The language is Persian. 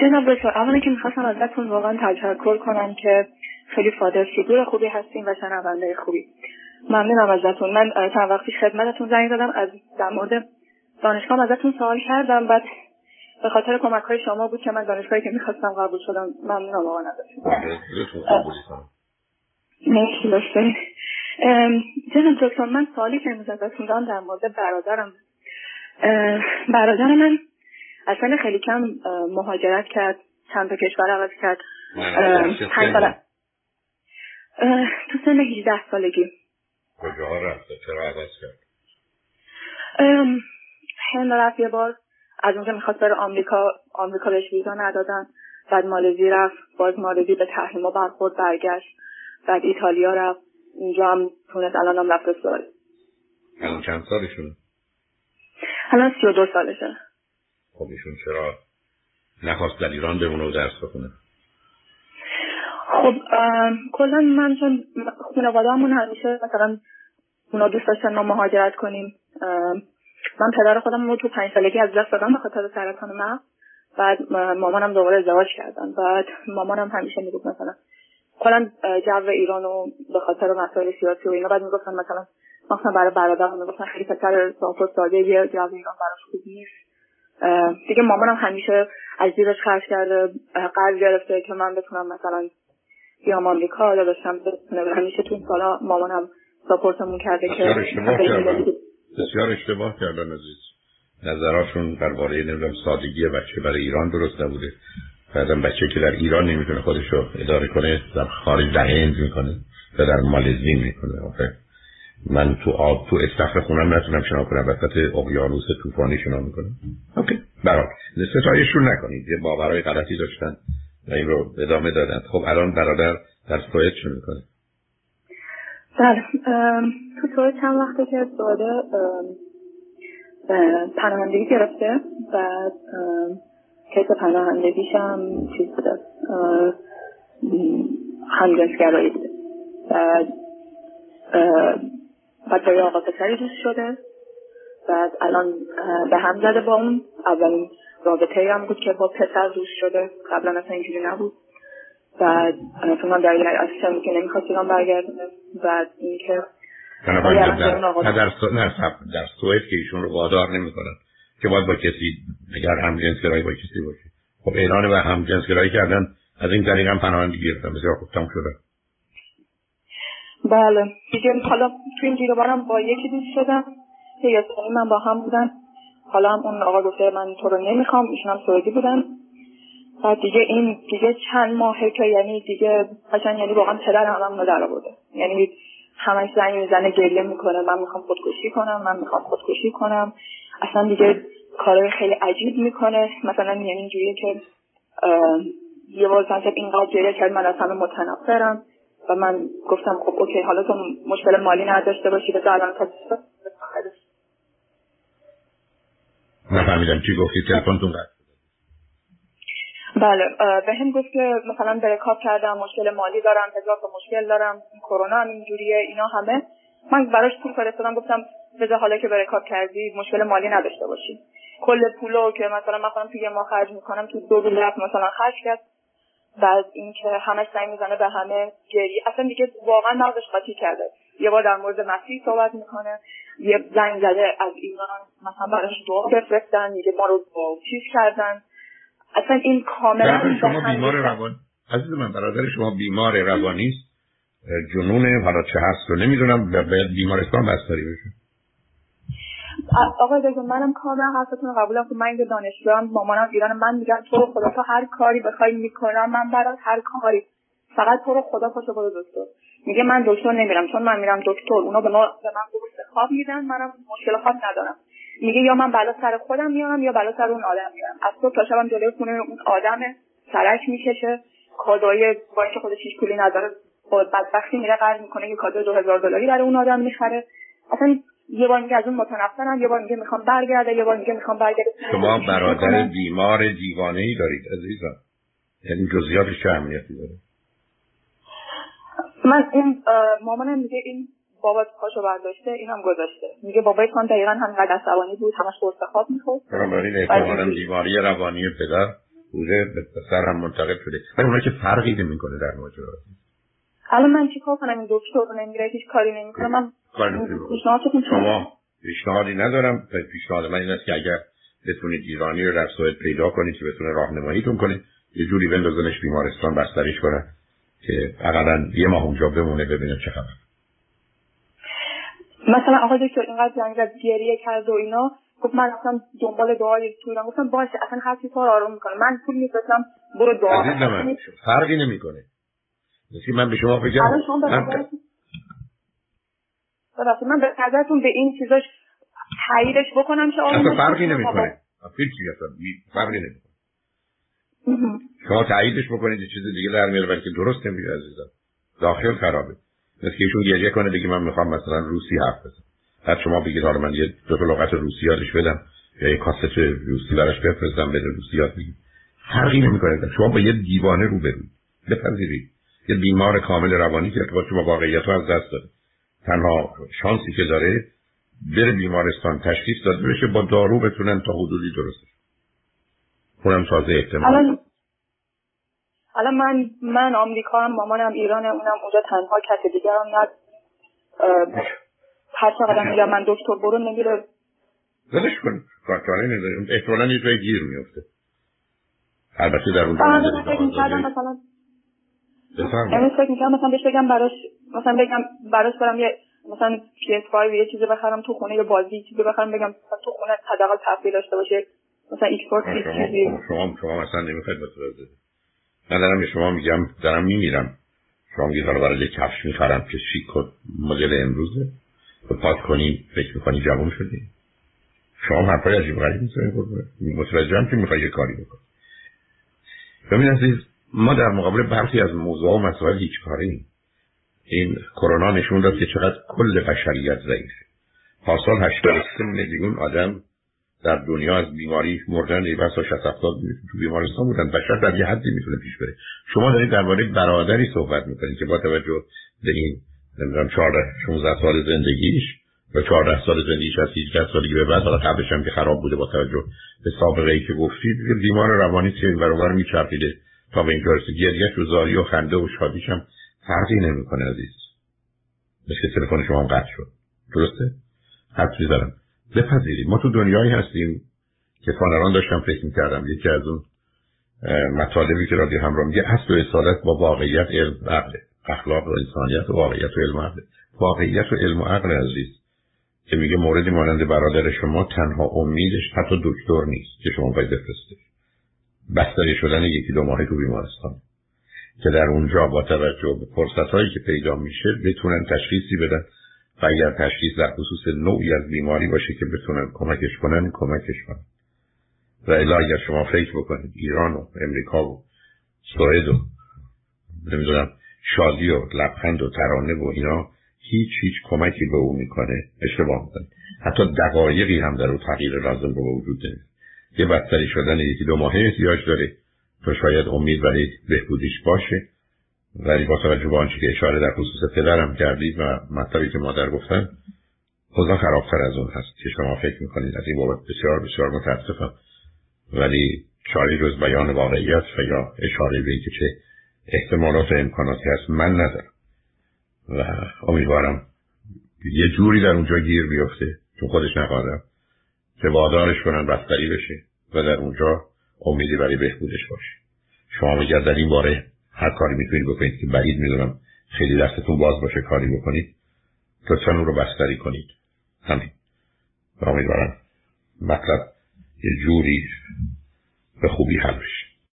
جناب دکتر اولا که می‌خواستم ازتون واقعا تشکر کنم که خیلی فادر فیگور خوبی هستیم و شنونده خوبی. ممنونم ازتون. من چند وقتی خدمتتون زنگ زدم از در مورد دانشگاه ازتون سوال کردم. بعد به خاطر کمک های شما بود که من دانشگاهی که می‌خواستم قبول شدم ممنونم واقعا ازتون مرسی جناب دکتر من سوالی که امروز ازتون دارم در مورد برادرم. برادر من اصلا خیلی کم مهاجرت کرد چند تا کشور عوض کرد. پنج سال. تو سن 18 سالگی. کجا رفت چرا عوض کرد؟ هند رفت یه بار. از اونجا می‌خواست بره آمریکا. آمریکا بهش ویزا ندادن. بعد مالزی رفت. باز مالزی به تحریما برخورد برگشت. بعد ایتالیا رفت. اینجا هم تونست الان هم رفت سوال الان چند سالشونه؟ الان سی و دو سالشه. خب ایشون چرا نخواست در ایران بمونه و درس بخونه خب کلا من چون خانواده همون همیشه مثلا اونا دوست داشتن ما مهاجرت کنیم. من پدر خودم رو تو پنج سالگی از دست دادم به خاطر سرطان مغز. بعد مامانم دوباره ازدواج کردن. بعد مامانم همیشه می‌گفت مثلا کلا جو ایران و به خاطر مسائل سیاسی و اینا بعد می‌گفتن مثلا مثلا برای برادرم می‌گفتن خیلی پسر صاف و ساده یه جو ایران براش خوب نیست. دیگه مامانم همیشه از جیبش خرج کرده قرض گرفته که من بتونم مثلا بیام آمریکا داشتم بتونه. همیشه تو این سالا مامانم ساپورتمون کرده که بسیار اشتباه کردن. عزیز. نظراشون درباره نمی‌دونم سادگی بچه برای ایران درست نبوده. بعدم بچه که در ایران نمی‌تونه خودش رو اداره کنه در خارج در هند می‌کنه و در مالزی می‌کنه. آخه من تو آب تو استخر خونم نتونم شنا کنم. وسط اقیانوس طوفانی شنا می‌کنم. اوکی. برای ستایشون نکنید. یه باورهای غلطی داشتن و این رو ادامه دادن. خب الان برادر در سوئد چون می‌کنه؟ بله. تو سوئد چند وقته که سوئد پناهندگی گرفته بعد کیس پناهندگیش هم چیز بوده. همجنسگرایی بوده. بعد بعد با یه آقا پسری دوست شده. بعد الان به هم زده با اون. اولین رابطه هم بود که با پسر دوست شده. قبلا اصلا اینجوری نبود. بعد فکر در این اصلا که نمی‌خواست ایران برگردونه بعد اینکه در, در, در سوئد که ایشون رو وادار نمی‌کنن. که باید با کسی اگر هم گرایی با کسی باشه. خب اعلان و هم گرایی کردن از این طریق هم پناهندگی گرفتن. بسیار خوب تام شده. بله. دیگه حالا تو این گیروبارم با یکی دوست شدم. که یه من با هم بودن. حالا هم اون آقا گفته من تو رو نمی‌خوام ایشون هم سوئدی بودن. بعد دیگه این دیگه چند ماهه که یعنی دیگه قشنگ یعنی واقعا پدر همم رو در آورده. یعنی همش زنگ می‌زنه گریه می‌کنه. من می‌خوام خودکشی کنم من می‌خوام خودکشی کنم. اصلا دیگه کارهای خیلی عجیب می‌کنه. مثلا یعنی اینجوریه که یه بار اینقدر گریه کرد من از همه متنفرم. و من گفتم خب اوکی حالا تو مشکل مالی نداشته باشی به الان تا نفهمیدم چی گفتی تلفنتون قطع بله به هم گفت که مثلا برکاب کردم مشکل مالی دارم هزار تا مشکل دارم کرونا هم اینجوریه اینا همه. من براش پول فرستادم گفتم بذار حالا که برکاب کردی مشکل مالی نداشته باشی. کل پولو که مثلا من خودم توی یه ماه خرج می‌کنم تو دو روز مثلا خرج کرد. بعد اینکه همش زنگ می‌زنه به همه گری اصلا دیگه واقعا مغزش قاطی کرده. یه بار در مورد مسیح صحبت می‌کنه. یه زنگ زده از ایران. مثلا براش دعا بفرستن. میگه ما رو چیز کردن. اصلا این کاملا شما بیمار روان. عزیز من برادر شما بیمار روانی است. جنون حالا چه هست رو نمی‌دونم. باید بیمارستان بستری بشه. آقای دکتر منم کاملا حرفتون قبولم که من اینجا دانشجوام مامانم ایران من میگم تو رو خدا تو هر کاری بخوای می‌کنم من برات هر کاری. فقط تو رو خدا پاشو برو دکتر. میگه من دکتر نمیرم چون من میرم دکتر. اونا به, ما به من خواب میدن منم مشکل خواب ندارم. میگه یا من بلا سر خودم میارم یا بلا سر اون آدم میارم. از صبح تا شبم جلوی خونه اون آدم سرک می‌کشه. کادوی با اینکه خودش هیچ پولی نداره خود بدبختی میره قرض می‌کنه که کادو دو هزار دلاری برای اون آدم می‌خره. اصلا یه بار میگه از اون متنفرم یه بار میگه می‌خوام برگرده یه بار میگه می‌خوام برگرده شما برادر بیمار دیوانه ای دارید عزیزم. یعنی جزئیاتش چه اهمیتی داره؟ من این مامانم میگه این بابات پاشو برداشته اینم گذاشته. میگه بابای کان دقیقا همینقدر عصبانی بود همش قرص خواب می‌خورد. بنابراین احتمالا بیماری روانی پدر بوده به سر هم منتقل شده. ولی اونها که فرقی نمی‌کنه در ماجرا. الان من چیکار کنم؟ این دکتر نمیره هیچ کاری نمی‌کنه. من شما پیشنهادی ندارم. پیشنهاد من این است که اگر بتونید ایرانی رو در سوئد پیدا کنید که بتونه راهنماییتون کنید یه جوری بندازنش بیمارستان بستریش کنن که اقلا یه ماه اونجا بمونه ببینه چه خبر. مثلا آقای دکتر اینقدر زنگ زد گریه کرد و اینا گفت من اصلا دنبال دعای تو ایران گفتم باشه اصلا هر چی تو آروم می‌کنه. من پول میفرستم برو دعا. فرقی نمی‌کنه. مثل من به شما بگم من من به نظرتون به این چیزاش تاییدش بکنم که آروم فرقی نمی‌کنه؟ هیچ اصلا فرقی نمی‌کنه. شما تاییدش بکنید چیز دیگه در میاره بلکه درست نمیگه عزیزم. داخل خرابه. مثل که ایشون گریه کنه دیگه من می‌خوام مثلا روسی حرف بزنم. بعد شما بگید حالا من یه دو تا لغت روسی یادش بدم. یا یه کاست روسی براش بفرستم بده روسی یاد بگید فرقی نمی‌کنه. شما با یه دیوانه رو بپذیرید. یه بیمار کامل روانی که ارتباط با واقعیت رو از دست داده تنها شانسی که داره بره بیمارستان تشخیص داده بشه با دارو بتونن تا حدودی درستش اونم تازه احتمال. الان من من آمریکا هم مامانم ایران اونم اونجا تنها کس دیگه هم ند هر چقدر میگم من دکتر برو نمیره. ولش کن. کارکاری نداریم احتمالا یه جای گیر میفته البته در فکر می‌کردم مثلا امروز فکر می‌کردم مثلا بهش بگم براش مثلا بگم براش برم یه مثلا PS5 یه چیزی بخرم تو خونه یه بازی چیزی بخرم بگم تو خونه حداقل تفریح داشته باشه. مثلا ایکس باکس چیزی شما شما مثلا نمی‌خواید متوجه من دارم به شما میگم دارم میمیرم. شما میگید حالا برای کفش می‌خرم که شیک و مدل امروزه. و پاک کنی فکر می‌کنی جوان شدی شما حرفای عجیب غریب می‌زنید. متوجه هم که می‌خوای یه کاری بکن ببین عزیز ما در مقابل برخی از موضوع و مسائل هیچ کاری این کرونا نشون داد که چقدر کل بشریت ضعیفه. پاسال 83 میلیون آدم در دنیا از بیماری مردن ای بسا 60 70 تو بیمارستان بودن. بشر در یه حدی می‌تونه پیش بره. شما دارید درباره برادری صحبت می‌کنید که با توجه به این نمی‌دونم 14 16 سال زندگیش و 14 سال زندگیش از 18 سالگی به بعد حالا قبلش هم که خراب بوده با توجه به سابقه ای که گفتید بیمار روانی این برابر میچرخیده. به اینجا رسید گریهش و زاری و خنده و شادیش هم فرقی نمی‌کنه عزیز. مثل تلفن شما هم قطع شد. درسته؟ حرف می‌زنم. بپذیرید ما تو دنیایی هستیم که فانران داشتم فکر می‌کردم. یکی از اون مطالبی که رادیو همراه میگه اصل و اصالت با واقعیت علم و عقل اخلاق و انسانیت و واقعیت و علم عقل واقعیت و علم و عقل عزیز. که میگه موردی مانند برادر شما تنها امیدش حتی دکتر نیست که شما باید بفرستید. بستری شدن یکی دو ماهی تو بیمارستان. که در اونجا با توجه به فرصت هایی که پیدا میشه بتونن تشخیصی بدن و اگر تشخیص در خصوص نوعی از بیماری باشه که بتونن کمکش کنن کمکش کنن. و الا اگر شما فکر بکنید ایران و امریکا و سوئد و نمی‌دونم شادی و لبخند و ترانه و اینا هیچ هیچ کمکی به او می‌کنه. اشتباه می‌کنه. حتی دقایقی هم در او تغییر لازم رو به وجود نمیده. یه بستری شدن یکی دو ماهه احتیاج داره. تو شاید امید برای بهبودیش باشه. ولی با توجه به آنچه که اشاره در خصوص پدرم کردید و مطلبی که مادر گفتن اوضاع خرابتر از اون هست که شما فکر می‌کنید. از این بابت بسیار بسیار متاسفم. ولی چاری روز بیان واقعیت و یا اشاره به اینکه چه احتمالات و امکاناتی هست من ندارم. و امیدوارم یه جوری در اونجا گیر بیفته. چون خودش نخواهدم که وادارش کنن بستری بشه و در اونجا امیدی برای بهبودش باشه. شما میگه در این باره هر کاری می‌تونید بکنید که بعید می‌دونم خیلی دستتون باز باشه کاری بکنید لطفا اون رو بستری کنید. همین. امیدوارم مطلب یه جوری به خوبی حل بشه.